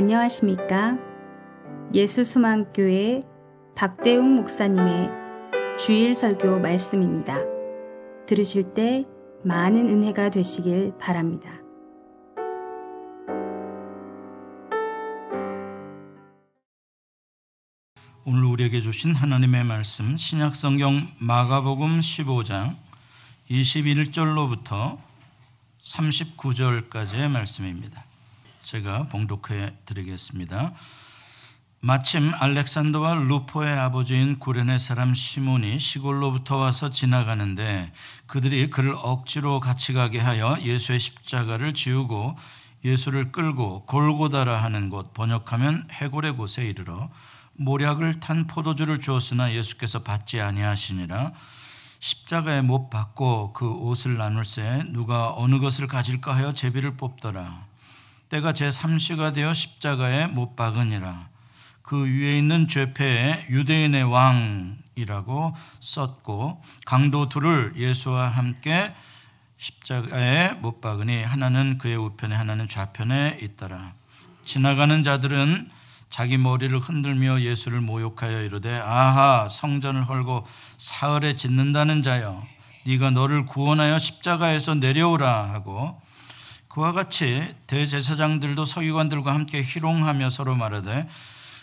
안녕하십니까? 예수수망교회 박대웅 목사님의 주일 설교 말씀입니다. 들으실 때 많은 은혜가 되시길 바랍니다. 오늘 우리에게 주신 하나님의 말씀 신약성경 마가복음 15장 21절로부터 39절까지의 말씀입니다. 제가 봉독해 드리겠습니다. 마침 알렉산더와 루포의 아버지인 구레네 사람 시몬이 시골로부터 와서 지나가는데 그들이 그를 억지로 같이 가게 하여 예수의 십자가를 지우고 예수를 끌고 골고다라 하는 곳 번역하면 해골의 곳에 이르러 모략을 탄 포도주를 주었으나 예수께서 받지 아니하시니라 십자가에 못 박고 그 옷을 나눌 새 누가 어느 것을 가질까 하여 제비를 뽑더라 때가 제 3시가 되어 십자가에 못 박으니라. 그 위에 있는 죄패에 유대인의 왕이라고 썼고 강도 둘을 예수와 함께 십자가에 못 박으니 하나는 그의 우편에 하나는 좌편에 있더라. 지나가는 자들은 자기 머리를 흔들며 예수를 모욕하여 이르되 아하 성전을 헐고 사흘에 짓는다는 자여 네가 너를 구원하여 십자가에서 내려오라. 하고 그와 같이 대제사장들도 서기관들과 함께 희롱하며 서로 말하되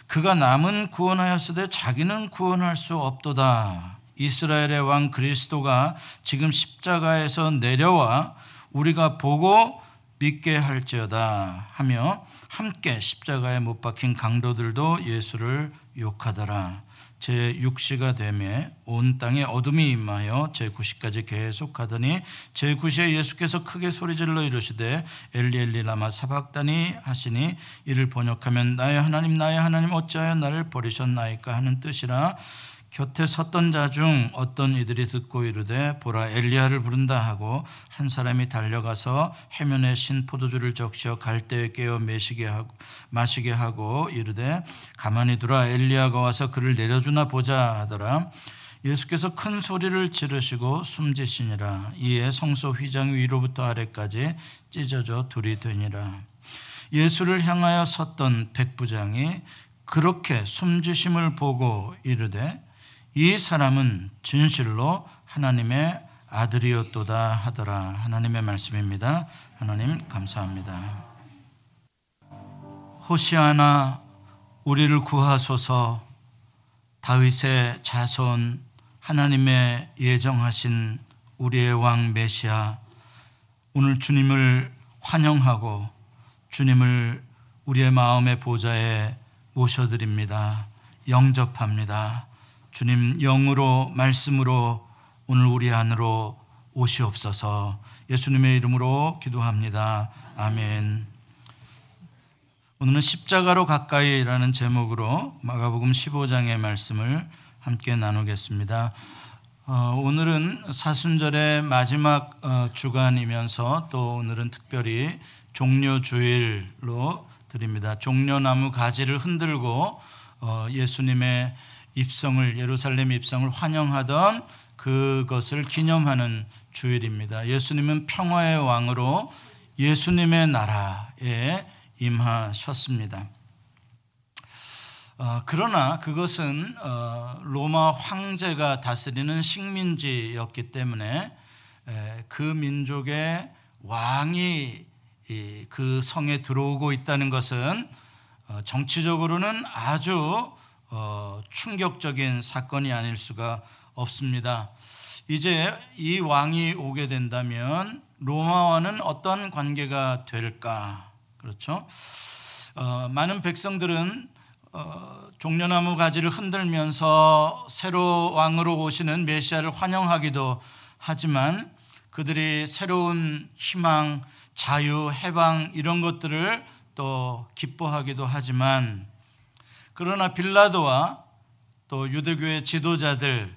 그가 남은 구원하였으되 자기는 구원할 수 없도다 이스라엘의 왕 그리스도가 지금 십자가에서 내려와 우리가 보고 믿게 할지어다 하며 함께 십자가에 못 박힌 강도들도 예수를 욕하더라. 제 6시가 되매 온 땅에 어둠이 임하여 제 9시까지 계속하더니 제 9시에 예수께서 크게 소리질러 이르시되 엘리 엘리 라마 사박다니 하시니 이를 번역하면 나의 하나님 나의 하나님 어찌하여 나를 버리셨나이까 하는 뜻이라 곁에 섰던 자 중 어떤 이들이 듣고 이르되 보라 엘리야를 부른다 하고 한 사람이 달려가서 해면에 신 포도주를 적셔 갈대에 깨어 매시게 하고 마시게 하고 이르되 가만히 두라 엘리야가 와서 그를 내려주나 보자 하더라. 예수께서 큰 소리를 지르시고 숨지시니라. 이에 성소 휘장 위로부터 아래까지 찢어져 둘이 되니라. 예수를 향하여 섰던 백부장이 그렇게 숨지심을 보고 이르되 이 사람은 진실로 하나님의 아들이었도다 하더라. 하나님의 말씀입니다. 하나님 감사합니다. 호시아나 우리를 구하소서 다윗의 자손 하나님의 예정하신 우리의 왕 메시아 오늘 주님을 환영하고 주님을 우리의 마음의 보좌에 모셔드립니다. 영접합니다. 주님 영으로 말씀으로 오늘 우리 안으로 오시옵소서 예수님의 이름으로 기도합니다. 아멘. 오늘은 십자가로 가까이라는 제목으로 마가복음 15장의 말씀을 함께 나누겠습니다. 어, 오늘은 사순절의 마지막 어, 주간이면서 또 오늘은 특별히 종려 주일로 드립니다. 종려나무 가지를 흔들고 어, 예수님의 입성을 예루살렘 입성을 환영하던 그것을 기념하는 주일입니다. 예수님은 평화의 왕으로 예수님의 나라에 임하셨습니다. 어, 그러나 그것은 어, 로마 황제가 다스리는 식민지였기 때문에 에, 그 민족의 왕이 이, 그 성에 들어오고 있다는 것은 어, 정치적으로는 아주 어, 충격적인 사건이 아닐 수가 없습니다. 이제 이 왕이 오게 된다면 로마와는 어떤 관계가 될까? 그렇죠? 어, 많은 백성들은 어, 종려나무 가지를 흔들면서 새로 왕으로 오시는 메시아를 환영하기도 하지만 그들이 새로운 희망, 자유, 해방 이런 것들을 또 기뻐하기도 하지만 그러나 빌라도와 또 유대교의 지도자들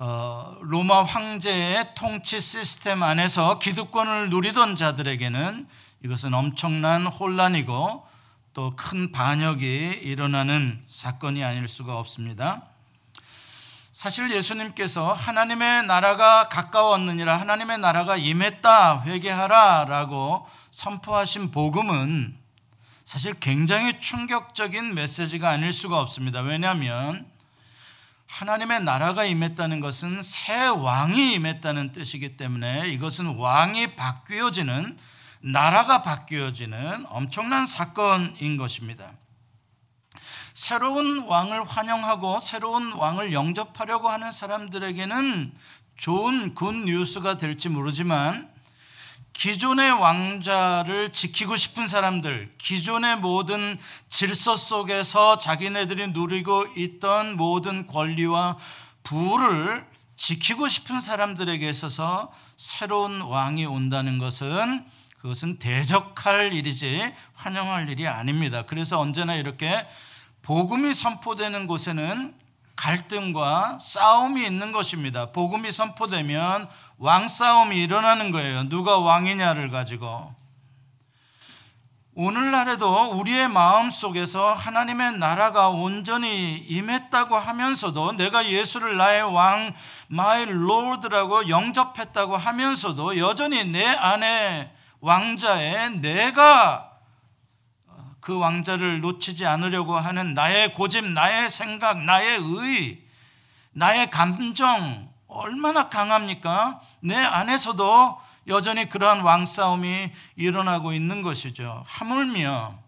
어, 로마 황제의 통치 시스템 안에서 기득권을 누리던 자들에게는 이것은 엄청난 혼란이고 또 큰 반역이 일어나는 사건이 아닐 수가 없습니다. 사실 예수님께서 하나님의 나라가 가까웠느니라 하나님의 나라가 임했다 회개하라라고 선포하신 복음은 사실 굉장히 충격적인 메시지가 아닐 수가 없습니다. 왜냐하면 하나님의 나라가 임했다는 것은 새 왕이 임했다는 뜻이기 때문에 이것은 왕이 바뀌어지는 나라가 바뀌어지는 엄청난 사건인 것입니다. 새로운 왕을 환영하고 새로운 왕을 영접하려고 하는 사람들에게는 좋은 good news가 될지 모르지만 기존의 왕자를 지키고 싶은 사람들, 기존의 모든 질서 속에서 자기네들이 누리고 있던 모든 권리와 부를 지키고 싶은 사람들에게 있어서 새로운 왕이 온다는 것은 그것은 대적할 일이지 환영할 일이 아닙니다. 그래서 언제나 이렇게 복음이 선포되는 곳에는 갈등과 싸움이 있는 것입니다. 복음이 선포되면 왕싸움이 일어나는 거예요. 누가 왕이냐를 가지고. 오늘날에도 우리의 마음 속에서 하나님의 나라가 온전히 임했다고 하면서도 내가 예수를 나의 왕, my Lord라고 영접했다고 하면서도 여전히 내 안에 왕자에 내가 그 왕자를 놓치지 않으려고 하는 나의 고집, 나의 생각, 나의 의, 나의 감정 얼마나 강합니까? 내 안에서도 여전히 그러한 왕싸움이 일어나고 있는 것이죠. 하물며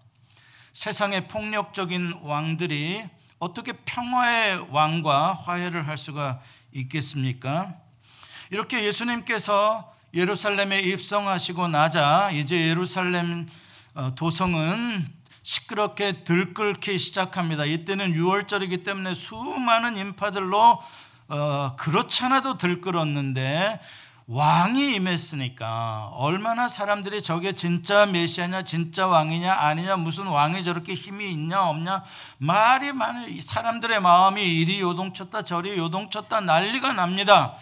세상의 폭력적인 왕들이 어떻게 평화의 왕과 화해를 할 수가 있겠습니까? 이렇게 예수님께서 예루살렘에 입성하시고 나자 이제 예루살렘 어, 도성은 시끄럽게 들끓기 시작합니다. 이때는 6월절이기 때문에 수많은 인파들로 어, 그렇지 않아도 들끓었는데 왕이 임했으니까 얼마나 사람들이 저게 진짜 메시아냐 진짜 왕이냐 아니냐 무슨 왕이 저렇게 힘이 있냐 없냐. 말이 많아요 사람들의 마음이 이리 요동쳤다 저리 요동쳤다 난리가 납니다.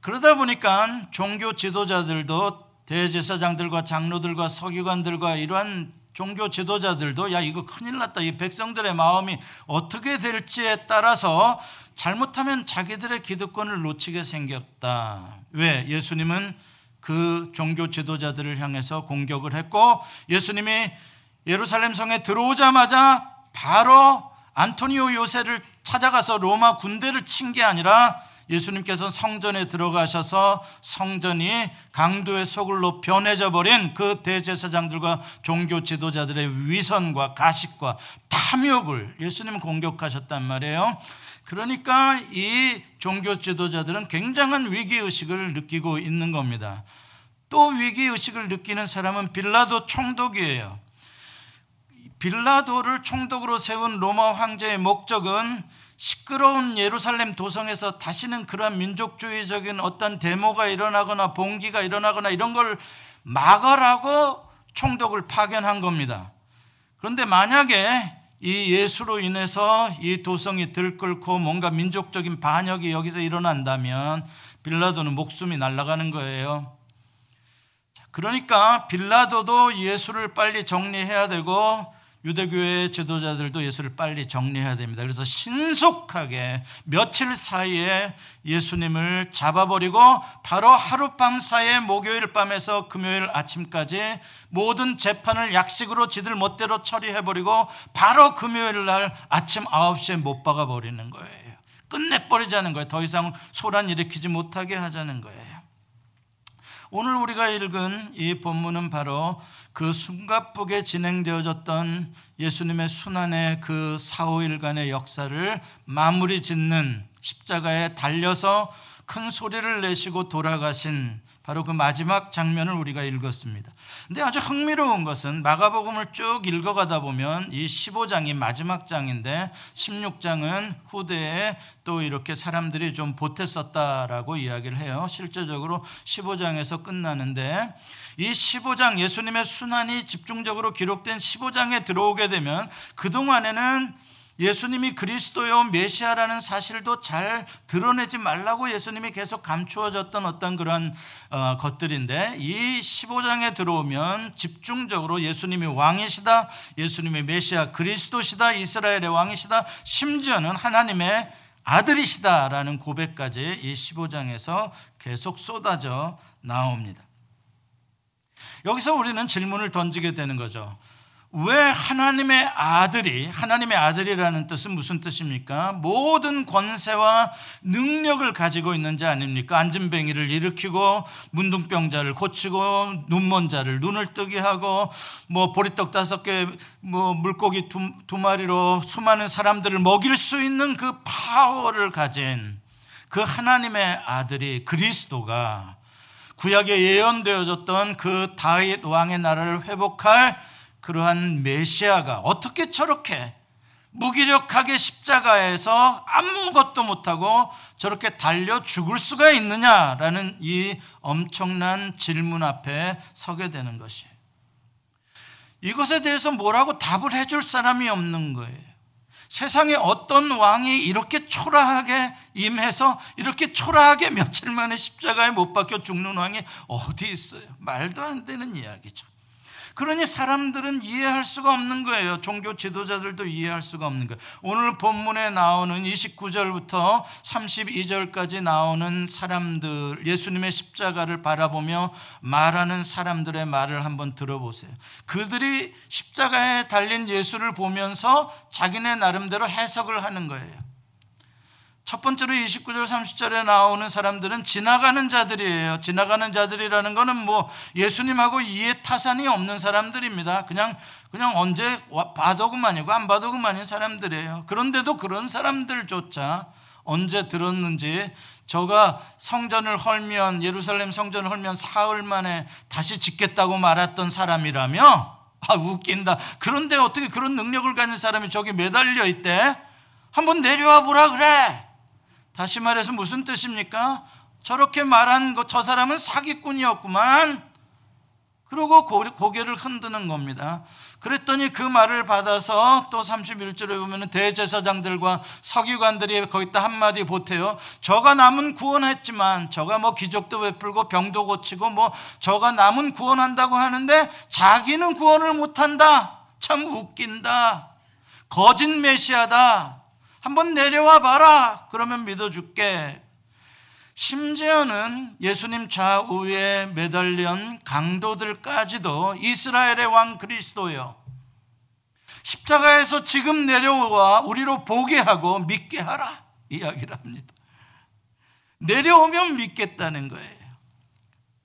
그러다 보니까 종교 지도자들도 대제사장들과 장로들과 서기관들과 이러한 종교 지도자들도 야 이거 큰일 났다. 이 백성들의 마음이 어떻게 될지에 따라서 잘못하면 자기들의 기득권을 놓치게 생겼다. 왜? 예수님은 그 종교 지도자들을 향해서 공격을 했고 예수님이 예루살렘 성에 들어오자마자 바로 안토니오 요새를 찾아가서 로마 군대를 친 게 아니라 예수님께서 성전에 들어가셔서 성전이 강도의 소굴로 변해져 버린 그 대제사장들과 종교 지도자들의 위선과 가식과 탐욕을 예수님은 공격하셨단 말이에요. 그러니까 이 종교 지도자들은 굉장한 위기 의식을 느끼고 있는 겁니다. 또 위기 의식을 느끼는 사람은 빌라도 총독이에요. 빌라도를 총독으로 세운 로마 황제의 목적은 시끄러운 예루살렘 도성에서 다시는 그러한 민족주의적인 어떤 데모가 일어나거나 봉기가 일어나거나 이런 걸 막으라고 총독을 파견한 겁니다. 그런데 만약에 이 예수로 인해서 이 도성이 들끓고 뭔가 민족적인 반역이 여기서 일어난다면 빌라도는 목숨이 날아가는 거예요. 그러니까 빌라도도 예수를 빨리 정리해야 되고 유대교회 지도자들도 예수를 빨리 정리해야 됩니다. 그래서 신속하게 며칠 사이에 예수님을 잡아버리고 바로 하룻밤 사이에 목요일 밤에서 금요일 아침까지 모든 재판을 약식으로 지들 멋대로 처리해버리고 바로 금요일 날 아침 9시에 못 박아버리는 거예요. 끝내버리자는 거예요. 더 이상 소란 일으키지 못하게 하자는 거예요. 오늘 우리가 읽은 이 본문은 바로 그 숨가쁘게 진행되어졌던 예수님의 순환의 그 4, 5일간의 역사를 마무리 짓는 십자가에 달려서 큰 소리를 내시고 돌아가신 바로 그 마지막 장면을 우리가 읽었습니다. 근데 아주 흥미로운 것은 마가복음을 쭉 읽어가다 보면 이 15장이 마지막 장인데 16장은 후대에 또 이렇게 사람들이 좀 보탰었다라고 이야기를 해요. 실제적으로 15장에서 끝나는데 이 15장 예수님의 순환이 집중적으로 기록된 15장에 들어오게 되면 그동안에는 예수님이 그리스도요 메시아라는 사실도 잘 드러내지 말라고 예수님이 계속 감추어졌던 어떤 그런 어, 것들인데 이 15장에 들어오면 집중적으로 예수님이 왕이시다, 예수님이 메시아 그리스도시다, 이스라엘의 왕이시다, 심지어는 하나님의 아들이시다라는 고백까지 이 15장에서 계속 쏟아져 나옵니다. 여기서 우리는 질문을 던지게 되는 거죠. 왜 하나님의 아들이 하나님의 아들이라는 뜻은 무슨 뜻입니까? 모든 권세와 능력을 가지고 있는 자 아닙니까? 안진뱅이를 일으키고 문둥병자를 고치고 눈먼 자를 눈을 뜨게 하고 뭐 보리떡 다섯 개, 뭐 물고기 두, 두 마리로 수많은 사람들을 먹일 수 있는 그 파워를 가진 그 하나님의 아들이 그리스도가 구약에 예언되어졌던 그 다윗 왕의 나라를 회복할 그러한 메시아가 어떻게 저렇게 무기력하게 십자가에서 아무것도 못하고 저렇게 달려 죽을 수가 있느냐라는 이 엄청난 질문 앞에 서게 되는 것이에요. 이것에 대해서 뭐라고 답을 해줄 사람이 없는 거예요. 세상에 어떤 왕이 이렇게 초라하게 임해서 이렇게 초라하게 며칠 만에 십자가에 못 박혀 죽는 왕이 어디 있어요? 말도 안 되는 이야기죠. 그러니 사람들은 이해할 수가 없는 거예요. 종교 지도자들도 이해할 수가 없는 거예요. 오늘 본문에 나오는 29절부터 32절까지 나오는 사람들, 예수님의 십자가를 바라보며 말하는 사람들의 말을 한번 들어보세요. 그들이 십자가에 달린 예수를 보면서 자기네 나름대로 해석을 하는 거예요. 첫 번째로 29절 30절에 나오는 사람들은 지나가는 자들이에요. 지나가는 자들이라는 거는 뭐 예수님하고 이해 타산이 없는 사람들입니다. 그냥 그냥 언제 봐도 그만이고 안 봐도 그만인 사람들이에요. 그런데도 그런 사람들조차 언제 들었는지 저가 성전을 헐면 예루살렘 성전을 헐면 사흘 만에 다시 짓겠다고 말했던 사람이라며 아 웃긴다. 그런데 어떻게 그런 능력을 가진 사람이 저기 매달려 있대? 한번 내려와 보라 그래. 다시 말해서 무슨 뜻입니까? 저렇게 말한 저 사람은 사기꾼이었구만. 그러고 고개를 흔드는 겁니다. 그랬더니 그 말을 받아서 또 31절에 보면 대제사장들과 서기관들이 거기다 한마디 보태요. 저가 남은 구원했지만 저가 뭐 기적도 베풀고 병도 고치고 뭐 저가 남은 구원한다고 하는데 자기는 구원을 못한다. 참 웃긴다. 거짓 메시아다. 한번 내려와 봐라. 그러면 믿어줄게. 심지어는 예수님 좌우에 매달린 강도들까지도 이스라엘의 왕 그리스도요. 십자가에서 지금 내려와 우리로 보게 하고 믿게 하라. 이야기를 합니다. 내려오면 믿겠다는 거예요.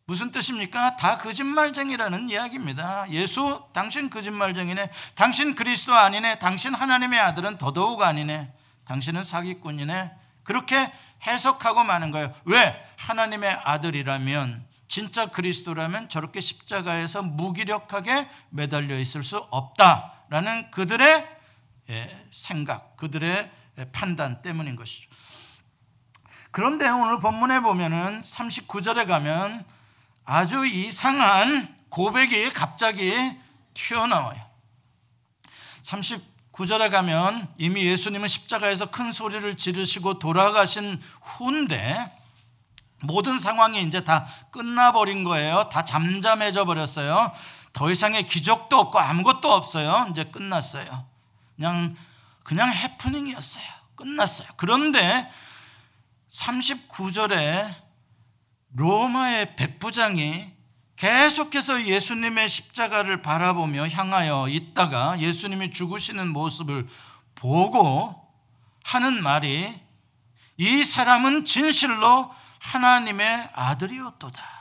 무슨 뜻입니까? 다 거짓말쟁이라는 이야기입니다. 예수, 당신 거짓말쟁이네. 당신 그리스도 아니네. 당신 하나님의 아들은 더더욱 아니네. 당신은 사기꾼이네. 그렇게 해석하고 마는 거예요. 왜? 하나님의 아들이라면 진짜 그리스도라면 저렇게 십자가에서 무기력하게 매달려 있을 수 없다라는 그들의 예, 생각, 그들의 판단 때문인 것이죠. 그런데 오늘 본문에 보면은 39절에 가면 아주 이상한 고백이 갑자기 튀어나와요. 9절에 가면 이미 예수님은 십자가에서 큰 소리를 지르시고 돌아가신 후인데 모든 상황이 이제 다 끝나버린 거예요. 다 잠잠해져 버렸어요. 더 이상의 기적도 없고 아무것도 없어요. 이제 끝났어요. 그냥 그냥 해프닝이었어요. 끝났어요. 그런데 39절에 로마의 백부장이 계속해서 예수님의 십자가를 바라보며 향하여 있다가 예수님이 죽으시는 모습을 보고 하는 말이 이 사람은 진실로 하나님의 아들이었도다.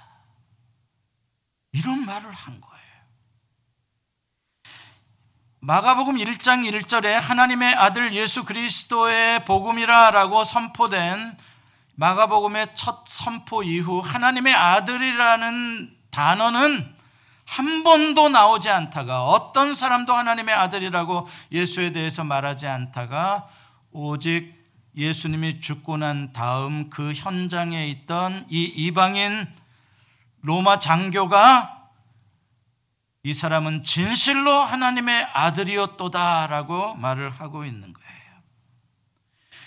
이런 말을 한 거예요. 마가복음 1장 1절에 하나님의 아들 예수 그리스도의 복음이라라고 선포된 마가복음의 첫 선포 이후 하나님의 아들이라는 단어는 한 번도 나오지 않다가 어떤 사람도 하나님의 아들이라고 예수에 대해서 말하지 않다가 오직 예수님이 죽고 난 다음 그 현장에 있던 이 이방인 로마 장교가 이 사람은 진실로 하나님의 아들이었도다라고 말을 하고 있는 거예요.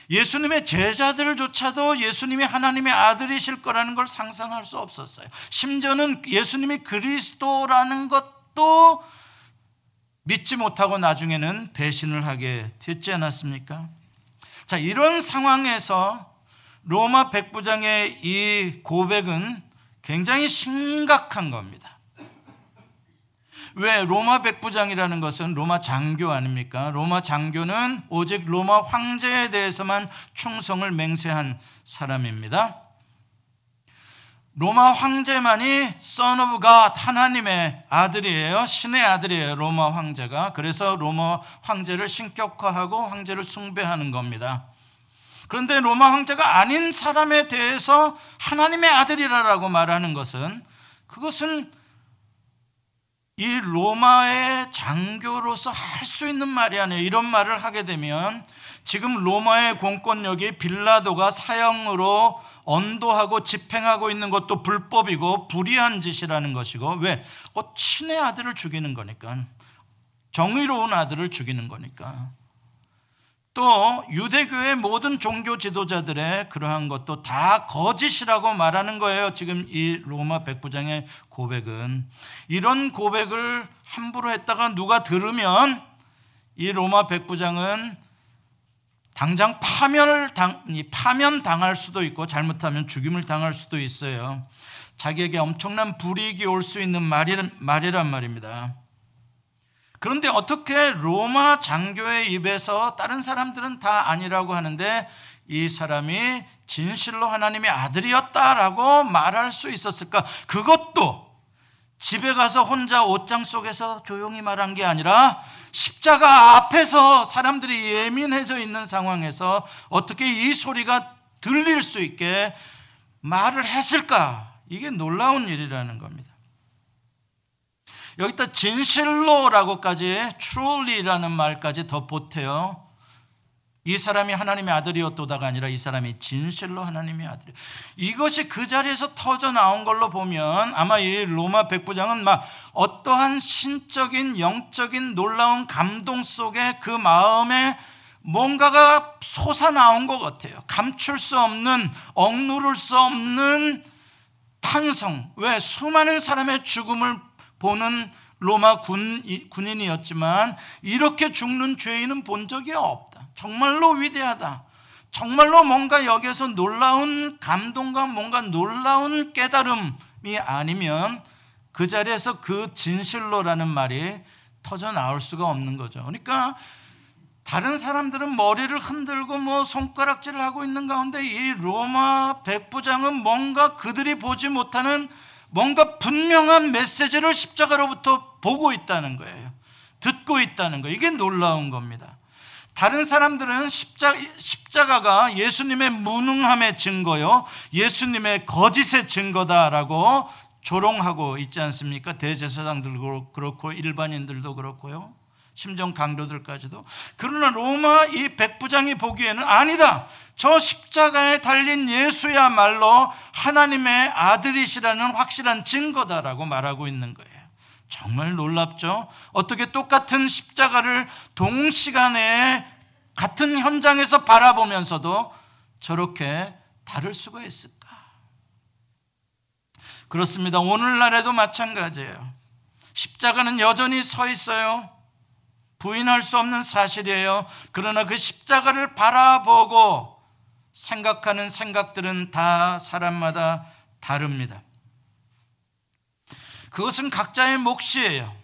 예수님의 제자들조차도 예수님이 하나님의 아들이실 거라는 걸 상상할 수 없었어요. 심지어는 예수님이 그리스도라는 것도 믿지 못하고 나중에는 배신을 하게 됐지 않았습니까? 자, 이런 상황에서 로마 백부장의 이 고백은 굉장히 심각한 겁니다. 왜 로마 백부장이라는 것은 로마 장교 아닙니까? 로마 장교는 오직 로마 황제에 대해서만 충성을 맹세한 사람입니다. 로마 황제만이 son of God 하나님의 아들이에요. 신의 아들이에요. 로마 황제가. 그래서 로마 황제를 신격화하고 황제를 숭배하는 겁니다. 그런데 로마 황제가 아닌 사람에 대해서 하나님의 아들이라고 말하는 것은 그것은 이 로마의 장교로서 할 수 있는 말이 아니에요. 이런 말을 하게 되면 지금 로마의 공권력이 빌라도가 사형으로 언도하고 집행하고 있는 것도 불법이고 불의한 짓이라는 것이고 왜? 어, 친의 아들을 죽이는 거니까 정의로운 아들을 죽이는 거니까 또 유대교의 모든 종교 지도자들의 그러한 것도 다 거짓이라고 말하는 거예요. 지금 이 로마 백부장의 고백은 이런 고백을 함부로 했다가 누가 들으면 이 로마 백부장은 당장 파면을 당, 파면 당할 수도 있고 잘못하면 죽임을 당할 수도 있어요. 자기에게 엄청난 불이익이 올 수 있는 말이란, 말이란 말입니다. 그런데 어떻게 로마 장교의 입에서 다른 사람들은 다 아니라고 하는데 이 사람이 진실로 하나님의 아들이었다라고 말할 수 있었을까? 그것도 집에 가서 혼자 옷장 속에서 조용히 말한 게 아니라 십자가 앞에서 사람들이 예민해져 있는 상황에서 어떻게 이 소리가 들릴 수 있게 말을 했을까? 이게 놀라운 일이라는 겁니다. 여기다 진실로라고까지 truly라는 말까지 더 보태요. 이 사람이 하나님의 아들이었도다가 아니라 이 사람이 진실로 하나님의 아들이. 이것이 그 자리에서 터져 나온 걸로 보면 아마 이 로마 백부장은 막 어떠한 신적인 영적인 놀라운 감동 속에 그 마음에 뭔가가 솟아 나온 것 같아요. 감출 수 없는 억누를 수 없는 탄성. 왜 수많은 사람의 죽음을 보는 로마 군, 군인이었지만 이렇게 죽는 죄인은 본 적이 없다. 정말로 위대하다. 정말로 뭔가 여기에서 놀라운 감동과 뭔가 놀라운 깨달음이 아니면 그 자리에서 그 진실로라는 말이 터져 나올 수가 없는 거죠. 그러니까 다른 사람들은 머리를 흔들고 뭐 손가락질을 하고 있는 가운데 이 로마 백부장은 뭔가 그들이 보지 못하는 뭔가 분명한 메시지를 십자가로부터 보고 있다는 거예요. 듣고 있다는 거예요. 이게 놀라운 겁니다. 다른 사람들은 십자, 십자가가 예수님의 무능함의 증거요, 예수님의 거짓의 증거다라고 조롱하고 있지 않습니까? 대제사장들도 그렇고 일반인들도 그렇고요. 심정 강도들까지도. 그러나 로마 이 백부장이 보기에는 아니다. 저 십자가에 달린 예수야말로 하나님의 아들이시라는 확실한 증거다라고 말하고 있는 거예요. 정말 놀랍죠? 어떻게 똑같은 십자가를 동시간에 같은 현장에서 바라보면서도 저렇게 다를 수가 있을까? 그렇습니다. 오늘날에도 마찬가지예요. 십자가는 여전히 서 있어요. 부인할 수 없는 사실이에요. 그러나 그 십자가를 바라보고 생각하는 생각들은 다 사람마다 다릅니다. 그것은 각자의 몫이에요.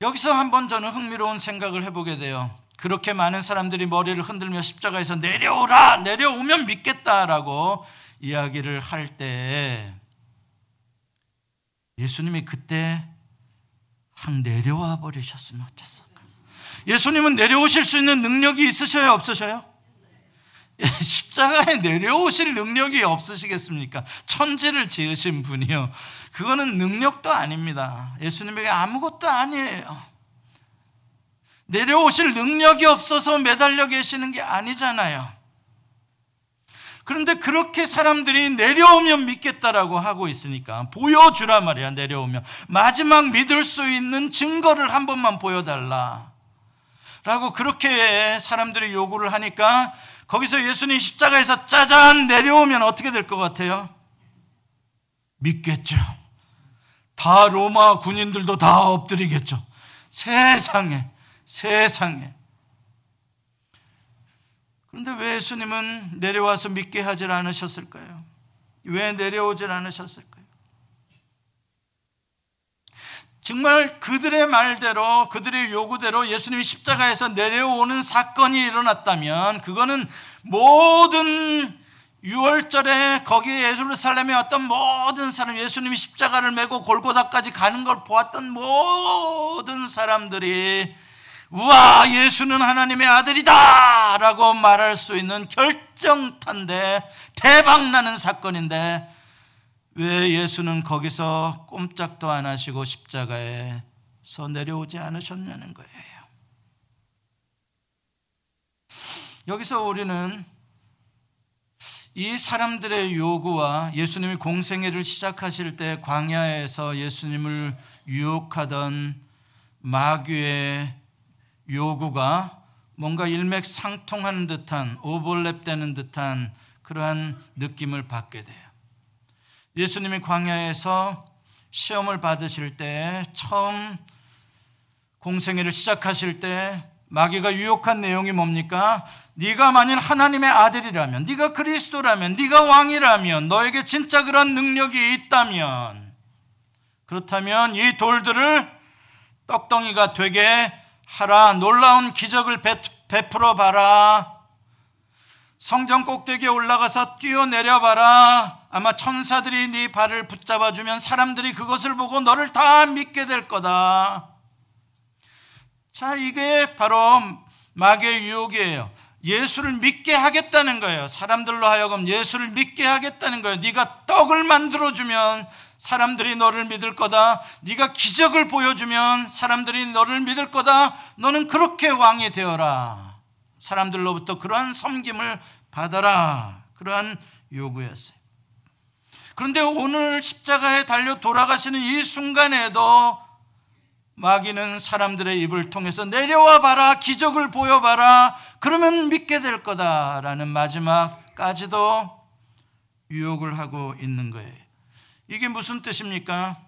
여기서 한번 저는 흥미로운 생각을 해보게 돼요. 그렇게 많은 사람들이 머리를 흔들며 십자가에서 내려오라! 내려오면 믿겠다라고 이야기를 할때 예수님이 그때 확 내려와 버리셨으면 어땠을까? 예수님은 내려오실 수 있는 능력이 있으셔요, 없으셔요? 십자가에 내려오실 능력이 없으시겠습니까? 천지를 지으신 분이요. 그거는 능력도 아닙니다. 예수님에게 아무것도 아니에요. 내려오실 능력이 없어서 매달려 계시는 게 아니잖아요. 그런데 그렇게 사람들이 내려오면 믿겠다라고 하고 있으니까 보여주라 말이야, 내려오면. 마지막 믿을 수 있는 증거를 한 번만 보여달라. 라고 그렇게 사람들이 요구를 하니까 거기서 예수님 십자가에서 짜잔 내려오면 어떻게 될 것 같아요? 믿겠죠. 다 로마 군인들도 다 엎드리겠죠. 세상에, 세상에. 그런데 왜 예수님은 내려와서 믿게 하질 않으셨을까요? 왜 내려오질 않으셨을까요? 정말 그들의 말대로 그들의 요구대로 예수님이 십자가에서 내려오는 사건이 일어났다면 그거는 모든 6월절에 거기 예루살렘에 왔던 모든 사람 예수님이 십자가를 메고 골고다까지 가는 걸 보았던 모든 사람들이 우와 예수는 하나님의 아들이다! 라고 말할 수 있는 결정탄데 대박나는 사건인데 왜 예수는 거기서 꼼짝도 안 하시고 십자가에서 내려오지 않으셨냐는 거예요. 여기서 우리는 이 사람들의 요구와 예수님이 공생애를 시작하실 때 광야에서 예수님을 유혹하던 마귀의 요구가 뭔가 일맥상통하는 듯한 오버랩되는 듯한 그러한 느낌을 받게 돼요. 예수님이 광야에서 시험을 받으실 때 처음 공생애를 시작하실 때 마귀가 유혹한 내용이 뭡니까? 네가 만일 하나님의 아들이라면, 네가 그리스도라면, 네가 왕이라면, 너에게 진짜 그런 능력이 있다면, 그렇다면 이 돌들을 떡덩이가 되게 하라, 놀라운 기적을 베풀어 봐라, 성전 꼭대기에 올라가서 뛰어내려 봐라. 아마 천사들이 네 발을 붙잡아 주면 사람들이 그것을 보고 너를 다 믿게 될 거다. 자, 이게 바로 마귀의 유혹이에요. 예수를 믿게 하겠다는 거예요. 사람들로 하여금 예수를 믿게 하겠다는 거예요. 네가 떡을 만들어 주면 사람들이 너를 믿을 거다. 네가 기적을 보여주면 사람들이 너를 믿을 거다. 너는 그렇게 왕이 되어라. 사람들로부터 그러한 섬김을 받아라. 그러한 요구였어요. 그런데 오늘 십자가에 달려 돌아가시는 이 순간에도 마귀는 사람들의 입을 통해서 내려와 봐라, 기적을 보여봐라, 그러면 믿게 될 거다라는 마지막까지도 유혹을 하고 있는 거예요. 이게 무슨 뜻입니까?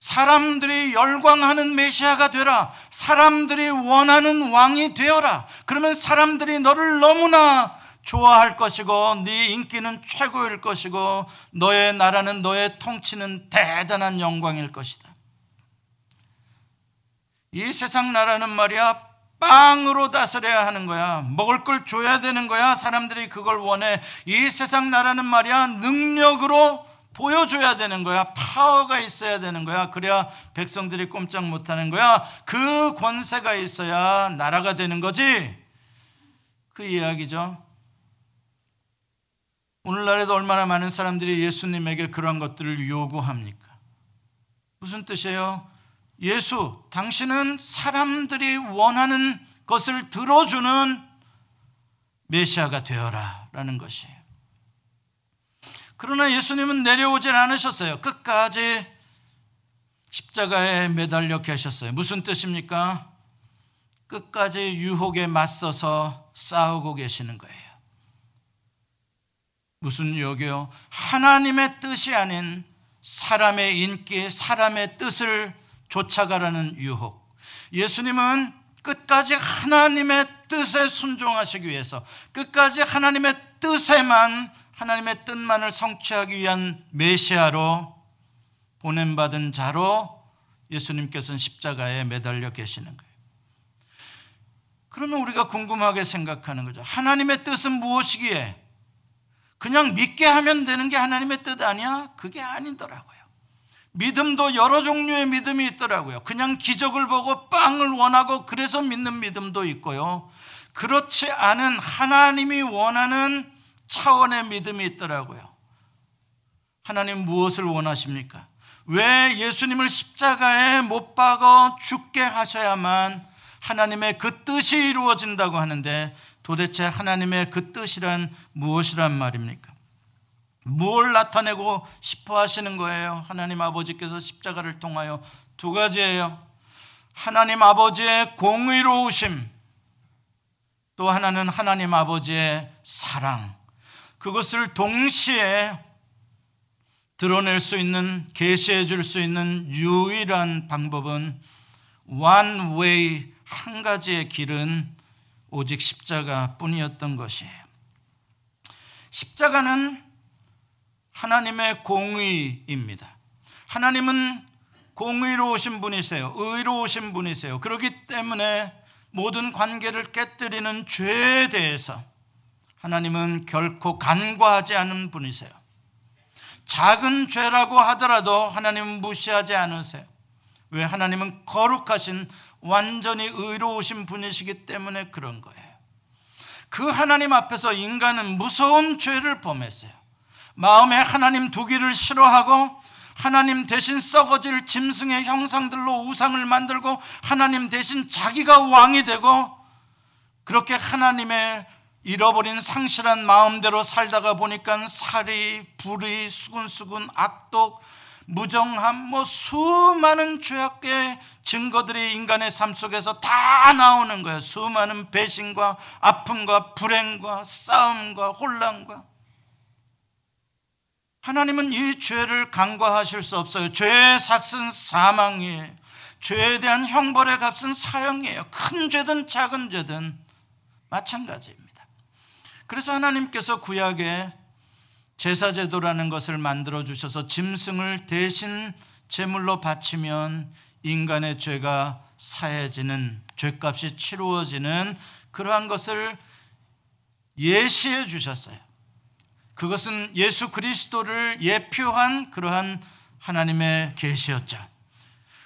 사람들이 열광하는 메시아가 되라. 사람들이 원하는 왕이 되어라. 그러면 사람들이 너를 너무나 좋아할 것이고 네 인기는 최고일 것이고 너의 나라는 너의 통치는 대단한 영광일 것이다. 이 세상 나라는 말이야 빵으로 다스려야 하는 거야. 먹을 걸 줘야 되는 거야. 사람들이 그걸 원해. 이 세상 나라는 말이야 능력으로 보여줘야 되는 거야. 파워가 있어야 되는 거야. 그래야 백성들이 꼼짝 못 하는 거야. 그 권세가 있어야 나라가 되는 거지. 그 이야기죠. 오늘날에도 얼마나 많은 사람들이 예수님에게 그런 것들을 요구합니까? 무슨 뜻이에요? 예수, 당신은 사람들이 원하는 것을 들어주는 메시아가 되어라 라는 것이에요. 그러나 예수님은 내려오질 않으셨어요. 끝까지 십자가에 매달려 계셨어요. 무슨 뜻입니까? 끝까지 유혹에 맞서서 싸우고 계시는 거예요. 무슨 유혹이요? 하나님의 뜻이 아닌 사람의 인기, 사람의 뜻을 쫓아가라는 유혹. 예수님은 끝까지 하나님의 뜻에 순종하시기 위해서 끝까지 하나님의 뜻에만 하나님의 뜻만을 성취하기 위한 메시아로 보냄받은 자로 예수님께서는 십자가에 매달려 계시는 거예요. 그러면 우리가 궁금하게 생각하는 거죠. 하나님의 뜻은 무엇이기에? 그냥 믿게 하면 되는 게 하나님의 뜻 아니야? 그게 아니더라고요. 믿음도 여러 종류의 믿음이 있더라고요. 그냥 기적을 보고 빵을 원하고 그래서 믿는 믿음도 있고요. 그렇지 않은 하나님이 원하는 차원의 믿음이 있더라고요. 하나님 무엇을 원하십니까? 왜 예수님을 십자가에 못 박아 죽게 하셔야만 하나님의 그 뜻이 이루어진다고 하는데 도대체 하나님의 그 뜻이란 무엇이란 말입니까? 뭘 나타내고 싶어 하시는 거예요? 하나님 아버지께서 십자가를 통하여 두 가지예요. 하나님 아버지의 공의로우심, 또 하나는 하나님 아버지의 사랑. 그것을 동시에 드러낼 수 있는 계시해 줄 수 있는 유일한 방법은 one way 한 가지의 길은 오직 십자가뿐이었던 것이에요. 십자가는 하나님의 공의입니다. 하나님은 공의로우신 분이세요. 의로우신 분이세요. 그렇기 때문에 모든 관계를 깨뜨리는 죄에 대해서 하나님은 결코 간과하지 않은 분이세요. 작은 죄라고 하더라도 하나님은 무시하지 않으세요. 왜 하나님은 거룩하신 완전히 의로우신 분이시기 때문에 그런 거예요. 그 하나님 앞에서 인간은 무서운 죄를 범했어요. 마음에 하나님 두기를 싫어하고 하나님 대신 썩어질 짐승의 형상들로 우상을 만들고 하나님 대신 자기가 왕이 되고 그렇게 하나님의 잃어버린 상실한 마음대로 살다가 보니까 살이, 불의, 수근수근, 악독, 무정함, 뭐 수많은 죄악의 증거들이 인간의 삶 속에서 다 나오는 거예요. 수많은 배신과 아픔과 불행과 싸움과 혼란과 하나님은 이 죄를 간과하실 수 없어요. 죄의 삭은 사망이에요. 죄에 대한 형벌의 값은 사형이에요. 큰 죄든 작은 죄든 마찬가지입니다. 그래서 하나님께서 구약에 제사제도라는 것을 만들어 주셔서 짐승을 대신 제물로 바치면 인간의 죄가 사해지는 죄값이 치루어지는 그러한 것을 예시해 주셨어요. 그것은 예수 그리스도를 예표한 그러한 하나님의 계시였죠.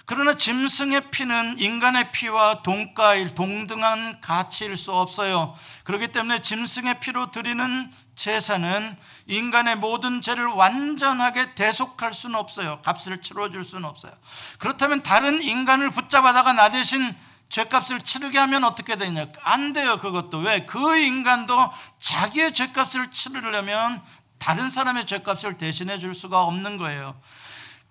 그러나 짐승의 피는 인간의 피와 동가일 동등한 가치일 수 없어요. 그렇기 때문에 짐승의 피로 드리는 제사는 인간의 모든 죄를 완전하게 대속할 수는 없어요. 값을 치러줄 수는 없어요. 그렇다면 다른 인간을 붙잡아다가 나 대신 죄값을 치르게 하면 어떻게 되냐? 안 돼요, 그것도. 왜? 그 인간도 자기의 죄값을 치르려면 다른 사람의 죄값을 대신해 줄 수가 없는 거예요.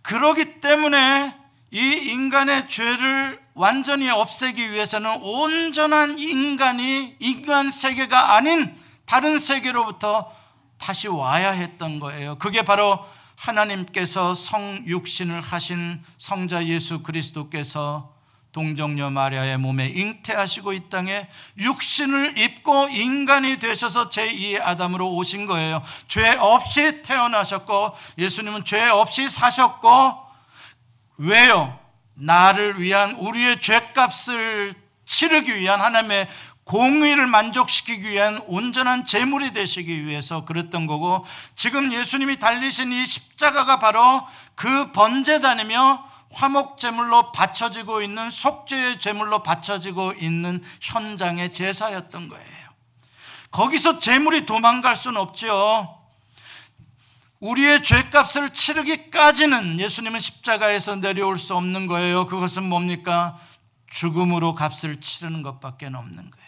그러기 때문에 이 인간의 죄를 완전히 없애기 위해서는 온전한 인간이 인간 세계가 아닌 다른 세계로부터 다시 와야 했던 거예요. 그게 바로 하나님께서 성육신을 하신 성자 예수 그리스도께서 동정녀 마리아의 몸에 잉태하시고 이 땅에 육신을 입고 인간이 되셔서 제2의 아담으로 오신 거예요. 죄 없이 태어나셨고 예수님은 죄 없이 사셨고 왜요? 나를 위한 우리의 죄값을 치르기 위한 하나님의 공의를 만족시키기 위한 온전한 제물이 되시기 위해서 그랬던 거고 지금 예수님이 달리신 이 십자가가 바로 그 번제단이며 화목 제물로 바쳐지고 있는 속죄의 제물로 바쳐지고 있는 현장의 제사였던 거예요. 거기서 제물이 도망갈 수는 없죠. 우리의 죄값을 치르기까지는 예수님은 십자가에서 내려올 수 없는 거예요. 그것은 뭡니까? 죽음으로 값을 치르는 것밖에 없는 거예요.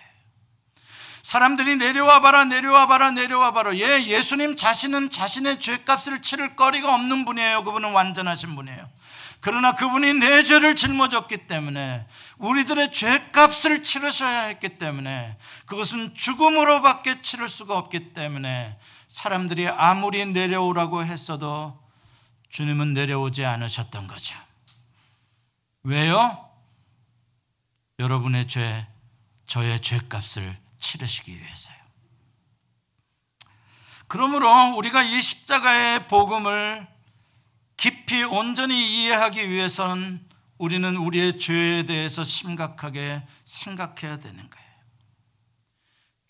사람들이 내려와 봐라, 내려와 봐라, 내려와 봐라. 예, 예수님 자신은 자신의 죄값을 치를 거리가 없는 분이에요. 그분은 완전하신 분이에요. 그러나 그분이 내 죄를 짊어졌기 때문에 우리들의 죄값을 치르셔야 했기 때문에 그것은 죽음으로밖에 치를 수가 없기 때문에 사람들이 아무리 내려오라고 했어도 주님은 내려오지 않으셨던 거죠. 왜요? 여러분의 죄, 저의 죄값을 치르시기 위해서요. 그러므로 우리가 이 십자가의 복음을 깊이 온전히 이해하기 위해서는 우리는 우리의 죄에 대해서 심각하게 생각해야 되는 거예요.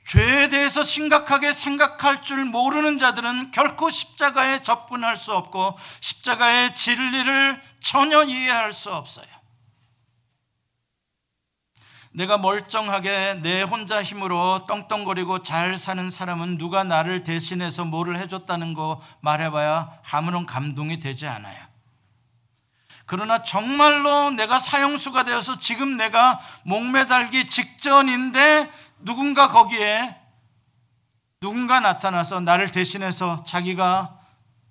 죄에 대해서 심각하게 생각할 줄 모르는 자들은 결코 십자가에 접근할 수 없고 십자가의 진리를 전혀 이해할 수 없어요. 내가 멀쩡하게 내 혼자 힘으로 떵떵거리고 잘 사는 사람은 누가 나를 대신해서 뭐를 해줬다는 거 말해봐야 아무런 감동이 되지 않아요. 그러나 정말로 내가 사형수가 되어서 지금 내가 목매달기 직전인데 누군가 거기에 누군가 나타나서 나를 대신해서 자기가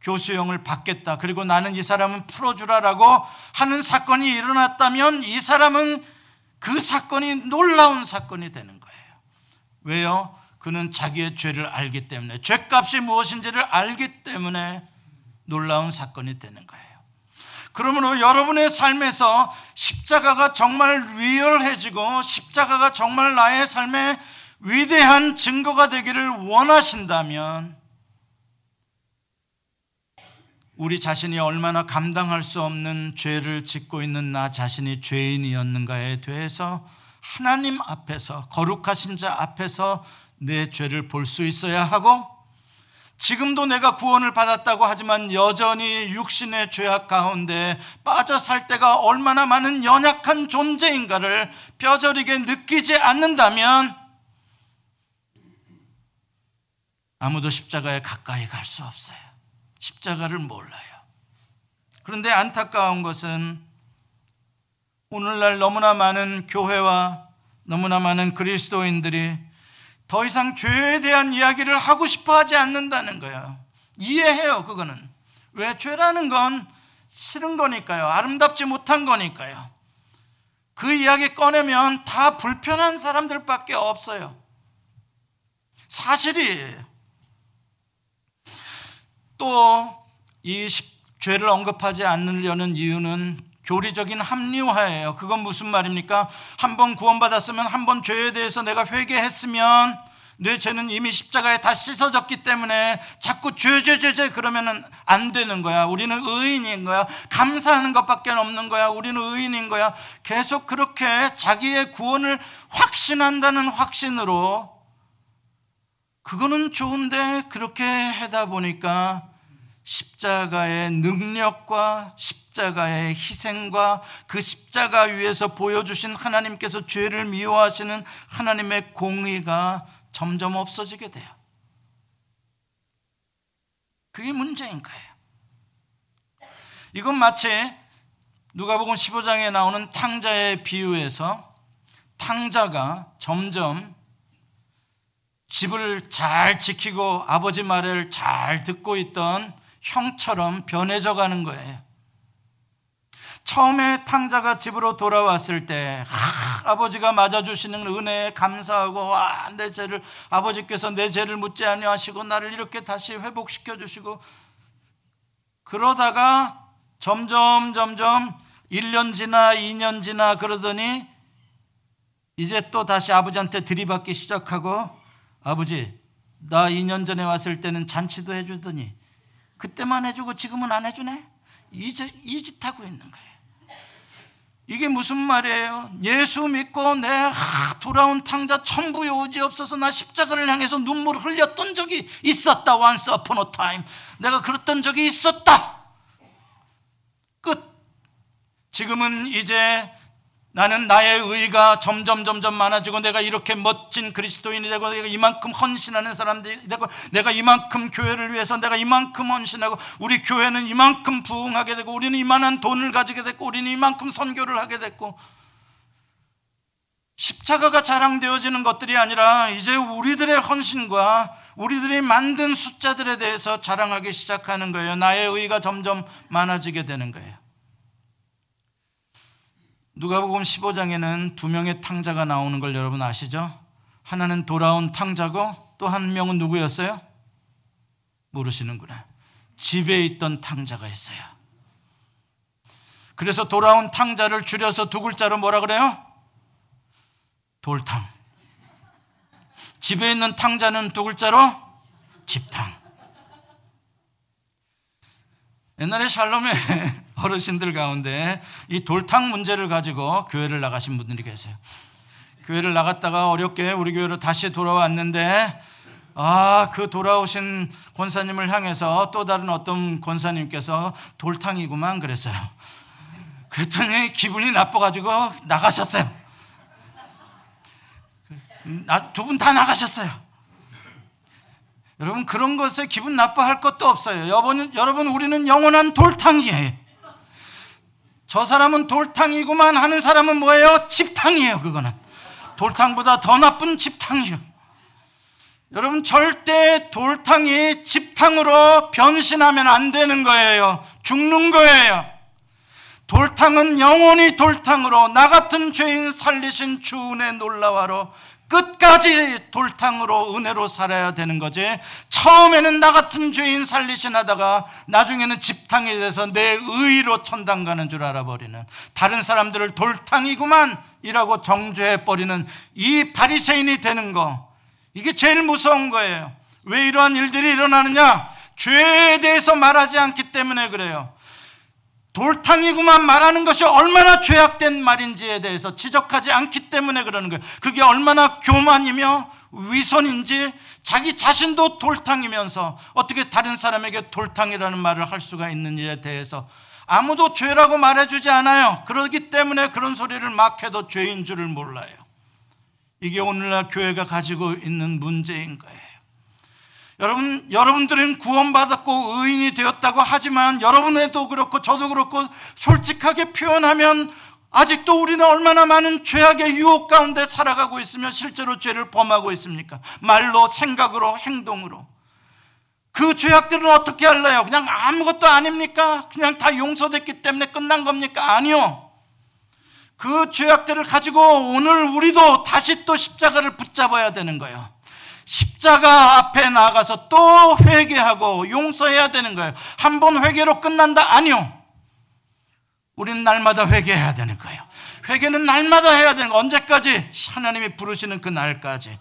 교수형을 받겠다. 그리고 나는 이 사람은 풀어주라라고 하는 사건이 일어났다면 이 사람은 그 사건이 놀라운 사건이 되는 거예요. 왜요? 그는 자기의 죄를 알기 때문에 죄값이 무엇인지를 알기 때문에 놀라운 사건이 되는 거예요. 그러므로 여러분의 삶에서 십자가가 정말 리얼해지고 십자가가 정말 나의 삶에 위대한 증거가 되기를 원하신다면 우리 자신이 얼마나 감당할 수 없는 죄를 짓고 있는 나 자신이 죄인이었는가에 대해서 하나님 앞에서 거룩하신 자 앞에서 내 죄를 볼 수 있어야 하고 지금도 내가 구원을 받았다고 하지만 여전히 육신의 죄악 가운데 빠져 살 때가 얼마나 많은 연약한 존재인가를 뼈저리게 느끼지 않는다면 아무도 십자가에 가까이 갈 수 없어요. 십자가를 몰라요. 그런데 안타까운 것은 오늘날 너무나 많은 교회와 너무나 많은 그리스도인들이 더 이상 죄에 대한 이야기를 하고 싶어 하지 않는다는 거예요. 이해해요, 그거는. 왜? 죄라는 건 싫은 거니까요. 아름답지 못한 거니까요. 그 이야기 꺼내면 다 불편한 사람들밖에 없어요. 사실이에요. 또 이 죄를 언급하지 않으려는 이유는 교리적인 합리화예요. 그건 무슨 말입니까? 한 번 구원받았으면 한 번 죄에 대해서 내가 회개했으면 내 죄는 이미 십자가에 다 씻어졌기 때문에 자꾸 죄, 죄, 죄, 죄 그러면 안 되는 거야. 우리는 의인인 거야. 감사하는 것밖에 없는 거야. 우리는 의인인 거야. 계속 그렇게 자기의 구원을 확신한다는 확신으로 그거는 좋은데 그렇게 하다 보니까 십자가의 능력과 십자가의 희생과 그 십자가 위에서 보여주신 하나님께서 죄를 미워하시는 하나님의 공의가 점점 없어지게 돼요. 그게 문제인 거예요. 이건 마치 누가복음 15장에 나오는 탕자의 비유에서 탕자가 점점 집을 잘 지키고 아버지 말을 잘 듣고 있던 형처럼 변해져 가는 거예요. 처음에 탕자가 집으로 돌아왔을 때 아, 버지가 맞아주시는 은혜에 감사하고 와, 내 죄를 아버지께서 내 죄를 묻지 아니하시고 나를 이렇게 다시 회복시켜 주시고 그러다가 점점 점점 1년 지나 2년 지나 그러더니 이제 또 다시 아버지한테 들이받기 시작하고 아버지 나 2년 전에 왔을 때는 잔치도 해주더니 그때만 해주고 지금은 안 해주네? 이짓, 이짓 하고 있는 거예요. 이게 무슨 말이에요? 예수 믿고 내 하, 돌아온 탕자 천부의 오지 없어서 나 십자가를 향해서 눈물을 흘렸던 적이 있었다. Once upon a time. 내가 그랬던 적이 있었다. 끝. 지금은 이제 나는 나의 의가 점점 점점 많아지고 내가 이렇게 멋진 그리스도인이 되고 내가 이만큼 헌신하는 사람들이 되고 내가 이만큼 교회를 위해서 내가 이만큼 헌신하고 우리 교회는 이만큼 부흥하게 되고 우리는 이만한 돈을 가지게 됐고 우리는 이만큼 선교를 하게 됐고 십자가가 자랑되어지는 것들이 아니라 이제 우리들의 헌신과 우리들이 만든 숫자들에 대해서 자랑하기 시작하는 거예요. 나의 의가 점점 많아지게 되는 거예요. 누가복음 15장에는 두 명의 탕자가 나오는 걸 여러분 아시죠? 하나는 돌아온 탕자고 또 한 명은 누구였어요? 모르시는구나. 집에 있던 탕자가 있어요. 그래서 돌아온 탕자를 줄여서 두 글자로 뭐라 그래요? 돌탕. 집에 있는 탕자는 두 글자로 집탕. 옛날에 샬롬의 어르신들 가운데 이 돌탕 문제를 가지고 교회를 나가신 분들이 계세요. 교회를 나갔다가 어렵게 우리 교회로 다시 돌아왔는데 아, 그 돌아오신 권사님을 향해서 또 다른 어떤 권사님께서 돌탕이구만 그랬어요. 그랬더니 기분이 나빠가지고 나가셨어요. 두 분 다 나가셨어요. 여러분 그런 것에 기분 나빠할 것도 없어요. 여러분, 여러분 우리는 영원한 돌탕이에요. 저 사람은 돌탕이구만 하는 사람은 뭐예요? 집탕이에요. 그거는 돌탕보다 더 나쁜 집탕이요. 여러분 절대 돌탕이 집탕으로 변신하면 안 되는 거예요. 죽는 거예요. 돌탕은 영원히 돌탕으로 나 같은 죄인 살리신 주은의 놀라와로 끝까지 돌탕으로 은혜로 살아야 되는 거지. 처음에는 나 같은 죄인 살리신 하다가 나중에는 집탕이 돼서 내 의로 천당 가는 줄 알아버리는 다른 사람들을 돌탕이구만 이라고 정죄해 버리는 이 바리새인이 되는 거. 이게 제일 무서운 거예요. 왜 이러한 일들이 일어나느냐? 죄에 대해서 말하지 않기 때문에 그래요. 돌탕이구만 말하는 것이 얼마나 죄악된 말인지에 대해서 지적하지 않기 때문에 그러는 거예요. 그게 얼마나 교만이며 위선인지 자기 자신도 돌탕이면서 어떻게 다른 사람에게 돌탕이라는 말을 할 수가 있는지에 대해서 아무도 죄라고 말해주지 않아요. 그러기 때문에 그런 소리를 막 해도 죄인 줄을 몰라요. 이게 오늘날 교회가 가지고 있는 문제인 거예요. 여러분, 여러분들은 구원받았고 의인이 되었다고 하지만 여러분에도 그렇고 저도 그렇고 솔직하게 표현하면 아직도 우리는 얼마나 많은 죄악의 유혹 가운데 살아가고 있으며 실제로 죄를 범하고 있습니까? 말로, 생각으로, 행동으로. 그 죄악들은 어떻게 할래요? 그냥 아무것도 아닙니까? 그냥 다 용서됐기 때문에 끝난 겁니까? 아니요. 그 죄악들을 가지고 오늘 우리도 다시 또 십자가를 붙잡아야 되는 거예요. 십자가 앞에 나가서 또 회개하고 용서해야 되는 거예요. 한 번 회개로 끝난다? 아니요. 우리는 날마다 회개해야 되는 거예요. 회개는 날마다 해야 되는 거. 언제까지? 하나님이 부르시는 그 날까지.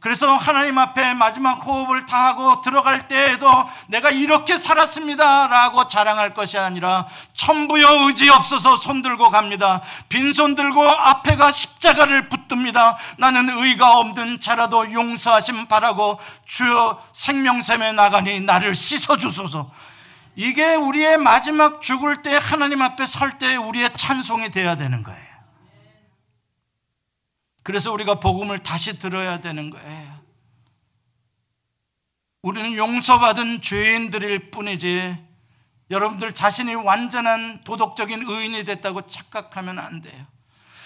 그래서 하나님 앞에 마지막 호흡을 다하고 들어갈 때에도 내가 이렇게 살았습니다 라고 자랑할 것이 아니라 천부여 의지 없어서 손 들고 갑니다. 빈손 들고 앞에가 십자가를 붙듭니다. 나는 의가 없는 자라도 용서하심 바라고 주여 생명샘에 나가니 나를 씻어주소서. 이게 우리의 마지막 죽을 때 하나님 앞에 설 때 우리의 찬송이 되어야 되는 거예요 그래서 우리가 복음을 다시 들어야 되는 거예요. 우리는 용서받은 죄인들일 뿐이지 여러분들 자신이 완전한 도덕적인 의인이 됐다고 착각하면 안 돼요.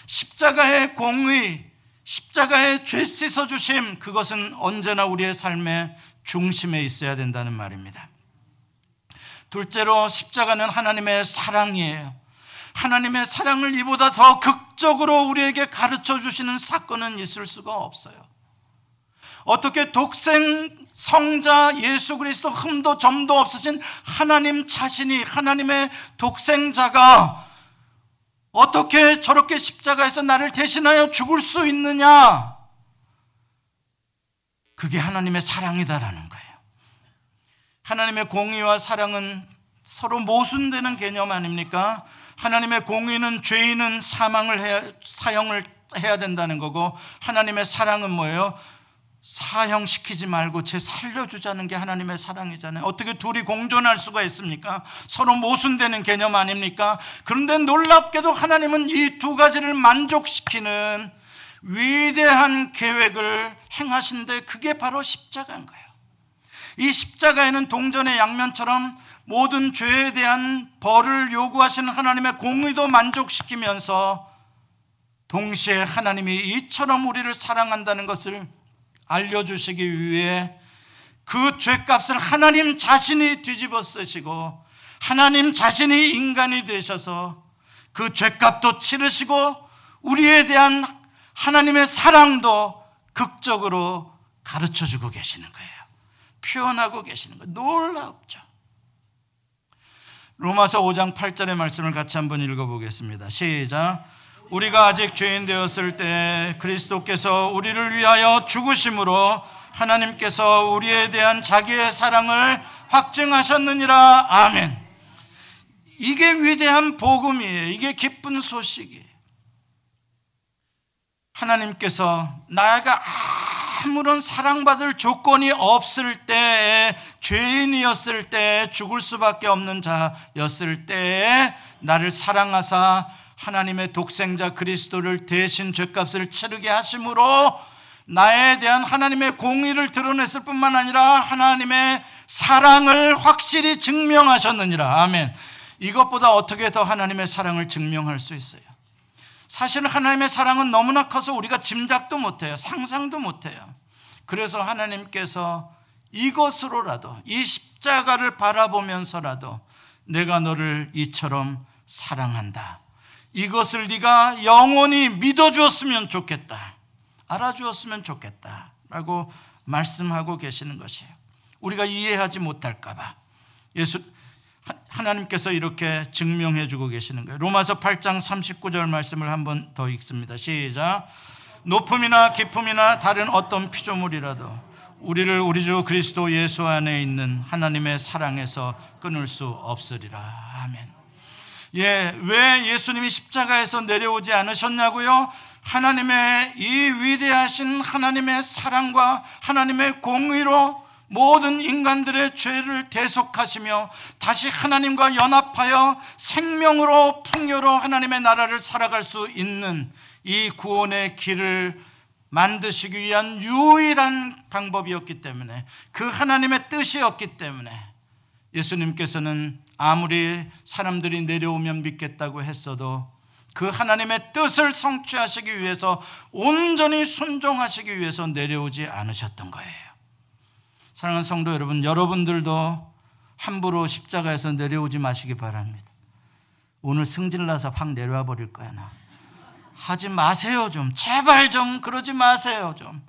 십자가의 공의, 십자가의 죄 씻어 주심 그것은 언제나 우리의 삶의 중심에 있어야 된다는 말입니다. 둘째로 십자가는 하나님의 사랑이에요. 하나님의 사랑을 이보다 더 극적으로 우리에게 가르쳐 주시는 사건은 있을 수가 없어요. 어떻게 독생 성자 예수 그리스도 흠도 점도 없으신 하나님 자신이 하나님의 독생자가 어떻게 저렇게 십자가에서 나를 대신하여 죽을 수 있느냐? 그게 하나님의 사랑이다라는 거예요. 하나님의 공의와 사랑은 서로 모순되는 개념 아닙니까? 하나님의 공의는 죄인은 사망을 해야, 사형을 해야 된다는 거고 하나님의 사랑은 뭐예요? 사형시키지 말고 제 살려주자는 게 하나님의 사랑이잖아요. 어떻게 둘이 공존할 수가 있습니까? 서로 모순되는 개념 아닙니까? 그런데 놀랍게도 하나님은 이 두 가지를 만족시키는 위대한 계획을 행하신데 그게 바로 십자가인 거예요. 이 십자가에는 동전의 양면처럼 모든 죄에 대한 벌을 요구하시는 하나님의 공의도 만족시키면서 동시에 하나님이 이처럼 우리를 사랑한다는 것을 알려주시기 위해 그 죄값을 하나님 자신이 뒤집어 쓰시고 하나님 자신이 인간이 되셔서 그 죄값도 치르시고 우리에 대한 하나님의 사랑도 극적으로 가르쳐 주고 계시는 거예요. 표현하고 계시는 거예요. 놀랍죠. 로마서 5장 8절의 말씀을 같이 한번 읽어보겠습니다. 시작. 우리가 아직 죄인 되었을 때 그리스도께서 우리를 위하여 죽으심으로 하나님께서 우리에 대한 자기의 사랑을 확증하셨느니라. 아멘. 이게 위대한 복음이에요. 이게 기쁜 소식이에요. 하나님께서 나가 아무런 사랑받을 조건이 없을 때 죄인이었을 때 죽을 수밖에 없는 자였을 때 나를 사랑하사 하나님의 독생자 그리스도를 대신 죄값을 치르게 하심으로 나에 대한 하나님의 공의를 드러냈을 뿐만 아니라 하나님의 사랑을 확실히 증명하셨느니라. 아멘. 이것보다 어떻게 더 하나님의 사랑을 증명할 수 있어요? 사실은 하나님의 사랑은 너무나 커서 우리가 짐작도 못해요. 상상도 못해요. 그래서 하나님께서 이것으로라도 이 십자가를 바라보면서라도 내가 너를 이처럼 사랑한다. 이것을 네가 영원히 믿어 주었으면 좋겠다. 알아주었으면 좋겠다. 라고 말씀하고 계시는 것이에요. 우리가 이해하지 못할까 봐. 예수 하나님께서 이렇게 증명해 주고 계시는 거예요. 로마서 8장 39절 말씀을 한번 더 읽습니다. 시작. 높음이나 깊음이나 다른 어떤 피조물이라도 우리를 우리 주 그리스도 예수 안에 있는 하나님의 사랑에서 끊을 수 없으리라. 아멘. 예, 왜 예수님이 십자가에서 내려오지 않으셨냐고요? 하나님의 이 위대하신 하나님의 사랑과 하나님의 공의로 모든 인간들의 죄를 대속하시며 다시 하나님과 연합하여 생명으로 풍요로 하나님의 나라를 살아갈 수 있는 이 구원의 길을 만드시기 위한 유일한 방법이었기 때문에 그 하나님의 뜻이었기 때문에 예수님께서는 아무리 사람들이 내려오면 믿겠다고 했어도 그 하나님의 뜻을 성취하시기 위해서 온전히 순종하시기 위해서 내려오지 않으셨던 거예요. 사랑하는 성도 여러분, 여러분들도 함부로 십자가에서 내려오지 마시기 바랍니다. 오늘 승질나서 확 내려와 버릴 거야, 나. 하지 마세요, 좀. 제발 좀 그러지 마세요, 좀.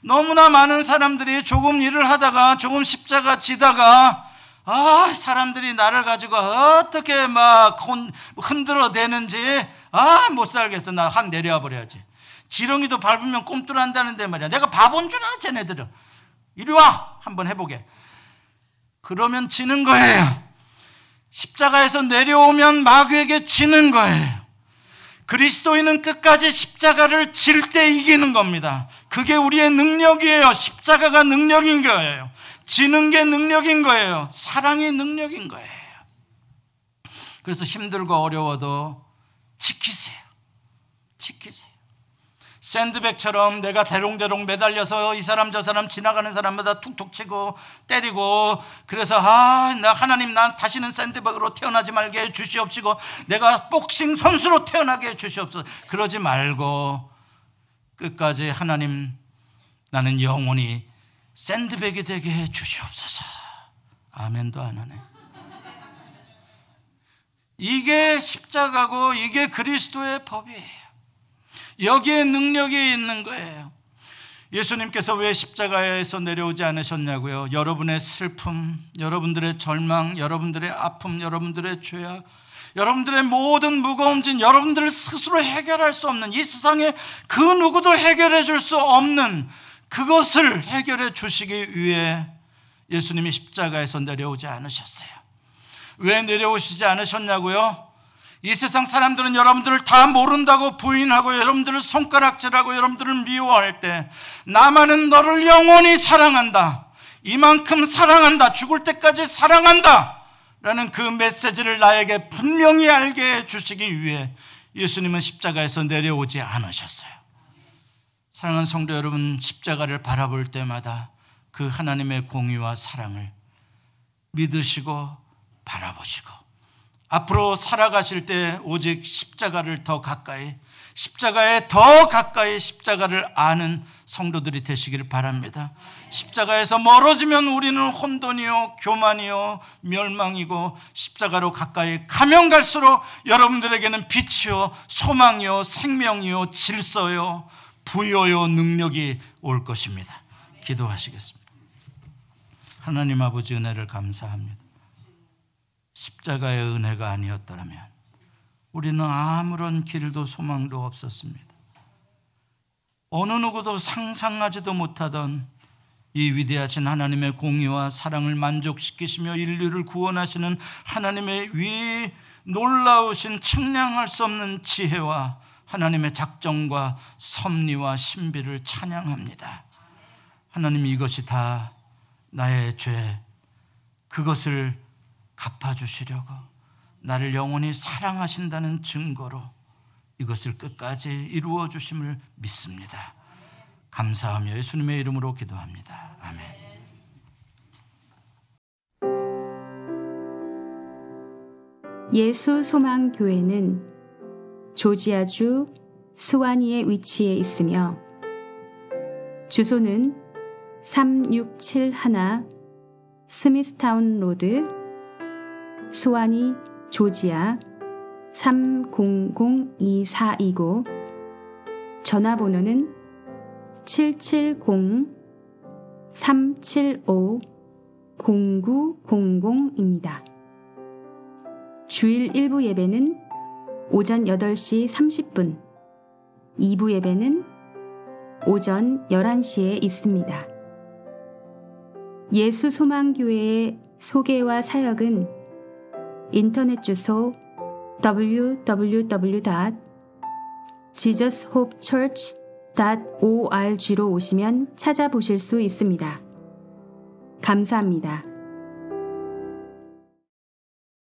너무나 많은 사람들이 조금 일을 하다가 조금 십자가 지다가 아, 사람들이 나를 가지고 어떻게 막 흔들어 대는지 아, 못 살겠어. 나 확 내려와 버려야지. 지렁이도 밟으면 꿈틀한다는데 말이야. 내가 바본 줄 알아, 쟤네들은. 이리 와! 한번 해보게. 그러면 지는 거예요. 십자가에서 내려오면 마귀에게 지는 거예요. 그리스도인은 끝까지 십자가를 질 때 이기는 겁니다. 그게 우리의 능력이에요. 십자가가 능력인 거예요. 지는 게 능력인 거예요. 사랑이 능력인 거예요. 그래서 힘들고 어려워도 지키세요. 지키세요. 샌드백처럼 내가 대롱대롱 매달려서 이 사람 저 사람 지나가는 사람마다 툭툭 치고 때리고 그래서 아, 나 하나님 난 다시는 샌드백으로 태어나지 말게 해 주시옵시고 내가 복싱 선수로 태어나게 해 주시옵소서. 그러지 말고 끝까지 하나님 나는 영원히 샌드백이 되게 해 주시옵소서. 아멘도 안 하네. 이게 십자가고 이게 그리스도의 법이에요. 여기에 능력이 있는 거예요. 예수님께서 왜 십자가에서 내려오지 않으셨냐고요? 여러분의 슬픔, 여러분들의 절망, 여러분들의 아픔, 여러분들의 죄악, 여러분들의 모든 무거운 짐, 여러분들 스스로 해결할 수 없는 이 세상에 그 누구도 해결해 줄 수 없는 그것을 해결해 주시기 위해 예수님이 십자가에서 내려오지 않으셨어요. 왜 내려오시지 않으셨냐고요? 이 세상 사람들은 여러분들을 다 모른다고 부인하고 여러분들을 손가락질하고 여러분들을 미워할 때 나만은 너를 영원히 사랑한다. 이만큼 사랑한다. 죽을 때까지 사랑한다. 라는 그 메시지를 나에게 분명히 알게 해 주시기 위해 예수님은 십자가에서 내려오지 않으셨어요. 사랑하는 성도 여러분, 십자가를 바라볼 때마다 그 하나님의 공의와 사랑을 믿으시고 바라보시고 앞으로 살아가실 때 오직 십자가를 더 가까이, 십자가에 더 가까이 십자가를 아는 성도들이 되시기를 바랍니다. 십자가에서 멀어지면 우리는 혼돈이요, 교만이요, 멸망이고 십자가로 가까이 가면 갈수록 여러분들에게는 빛이요, 소망이요, 생명이요, 질서요, 부여요, 능력이 올 것입니다. 기도하시겠습니다. 하나님 아버지 은혜를 감사합니다. 십자가의 은혜가 아니었더라면 우리는 아무런 길도 소망도 없었습니다. 어느 누구도 상상하지도 못하던 이 위대하신 하나님의 공의와 사랑을 만족시키시며 인류를 구원하시는 하나님의 위 놀라우신 측량할 수 없는 지혜와 하나님의 작정과 섭리와 신비를 찬양합니다. 하나님 이것이 다 나의 죄, 그것을 갚아주시려고 나를 영원히 사랑하신다는 증거로 이것을 끝까지 이루어 주심을 믿습니다. 감사하며 예수님의 이름으로 기도합니다. 아멘. 예수 소망 교회는 조지아주 스와니에 위치해 있으며 주소는 3671 스미스타운 로드 스와니 조지아 30024이고 전화번호는 770-375-0900입니다. 주일 1부 예배는 오전 8시 30분, 2부 예배는 오전 11시에 있습니다. 예수 소망교회의 소개와 사역은 인터넷 주소 www.jesushopechurch.org로 오시면 찾아보실 수 있습니다. 감사합니다.